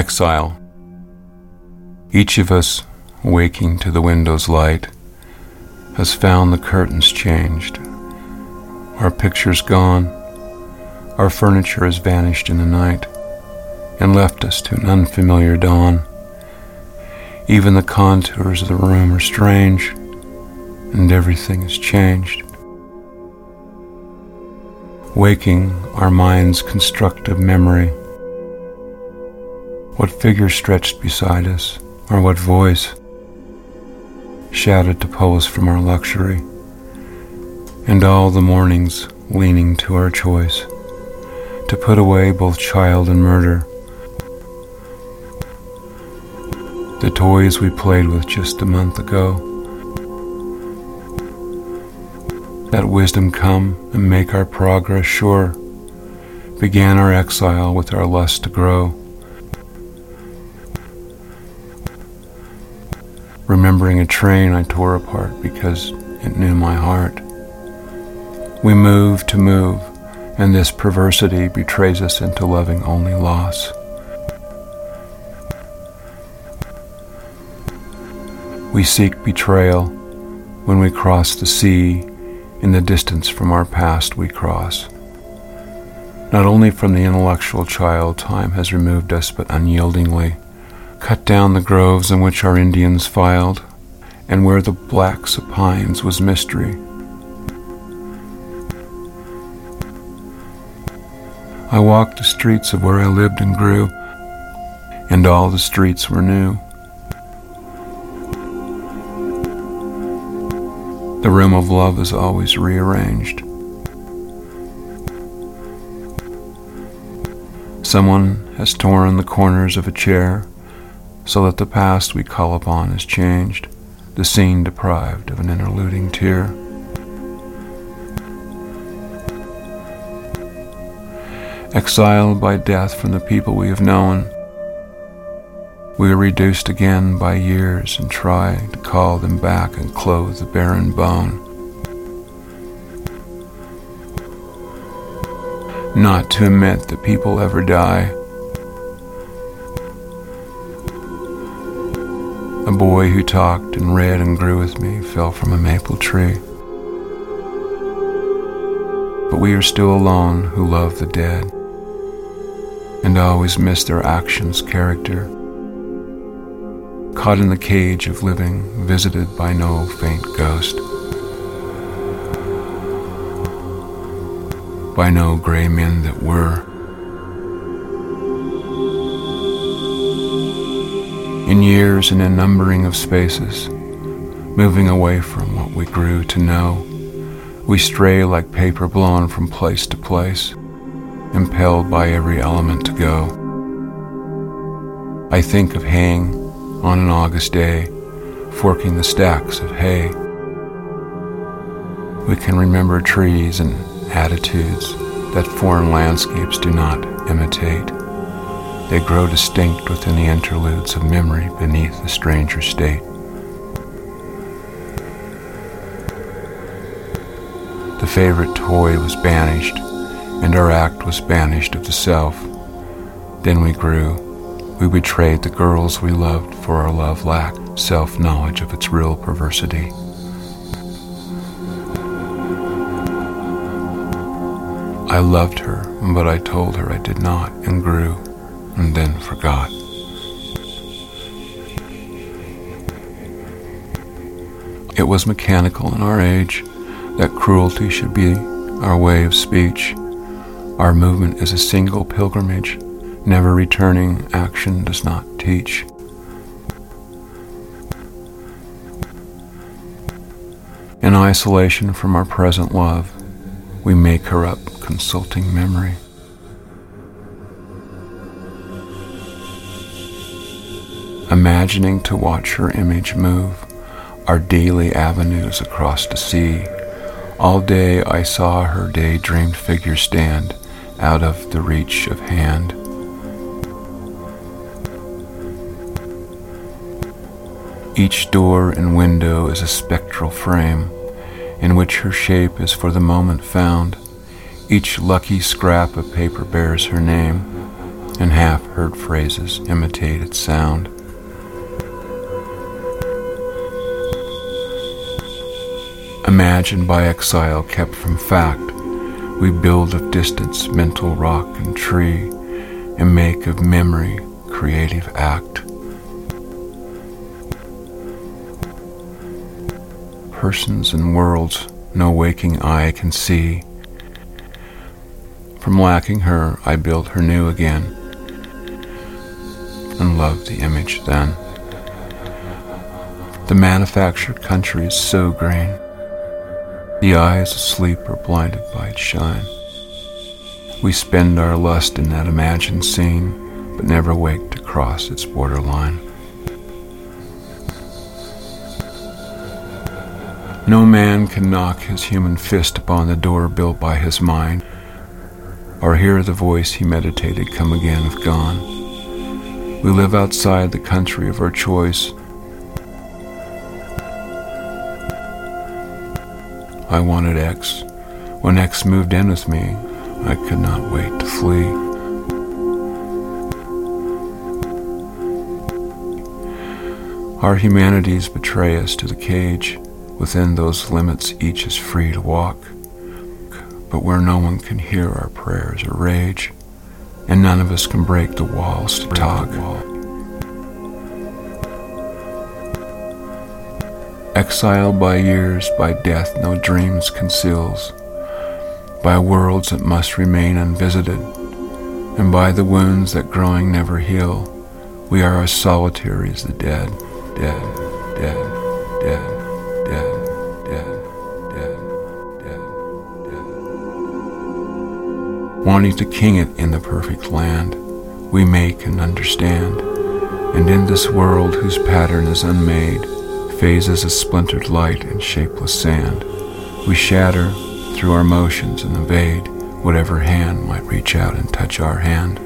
Exile. Each of us, waking to the window's light, has found the curtains changed, our pictures gone, our furniture has vanished in the night and left us to an unfamiliar dawn. Even the contours of the room are strange, and everything has changed. Waking our mind's constructive memory. What figure stretched beside us, or what voice shouted to pull us from our luxury, and all the mornings leaning to our choice, to put away both child and murder the toys we played with just a month ago. That wisdom come and make our progress sure. Began our exile with our lust to grow. Remembering a train I tore apart because it knew my heart. We move to move, and this perversity betrays us into loving only loss. We seek betrayal when we cross the sea in the distance from our past we cross. Not only from the intellectual child time has removed us, but unyieldingly cut down the groves in which our Indians filed, and where the black supines was mystery. I walked the streets of where I lived and grew, and all the streets were new. The room of love is always rearranged. Someone has torn the corners of a chair so that the past we call upon is changed, the scene deprived of an interluding tear. Exiled by death from the people we have known, we are reduced again by years and try to call them back and clothe the barren bone. Not to admit that people ever die. A boy who talked and read and grew with me fell from a maple tree. But we are still alone who love the dead and always miss their actions' character caught in the cage of living, visited by no faint ghost, by no gray men that were. In years and in numbering of spaces, moving away from what we grew to know, we stray like paper blown from place to place, impelled by every element to go. I think of haying on an August day, forking the stacks of hay. We can remember trees and attitudes that foreign landscapes do not imitate. They grow distinct within the interludes of memory beneath the stranger state. The favorite toy was banished, and our act was banished of the self. Then we grew we betrayed the girls we loved for our love lacked self knowledge of its real perversity. I loved her, but I told her I did not, and grew, and then forgot. It was mechanical in our age that cruelty should be our way of speech. Our movement is a single pilgrimage never returning action does not teach. In isolation from our present love, we make her up consulting memory. Imagining to watch her image move our daily avenues across the sea. All day I saw her daydreamed figure stand out of the reach of hand. Each door and window is a spectral frame in which her shape is for the moment found. Each lucky scrap of paper bears her name, and half heard phrases imitate its sound. Imagined by exile kept from fact, we build of distance mental rock and tree, and make of memory creative act. Persons and worlds no waking eye can see. From lacking her, I built her new again, and loved the image then. The manufactured country is so green. The eyes asleep are blinded by its shine. We spend our lust in that imagined scene, but never wake to cross its borderline. No man can knock his human fist upon the door built by his mind, or hear the voice he meditated come again if gone. We live outside the country of our choice, I wanted X. When X moved in with me, I could not wait to flee. Our humanities betray us to the cage. Within those limits, each is free to walk. But where no one can hear our prayers or rage, and none of us can break the walls to talk. Exiled by years, by death no dreams conceals, by worlds that must remain unvisited, and by the wounds that growing never heal, we are as solitary as the dead, dead, dead, dead, dead, dead, dead, dead. Wanting to king it in the perfect land, we make and understand, and in this world whose pattern is unmade, phases of splintered light and shapeless sand. We shatter through our motions and evade whatever hand might reach out and touch our hand.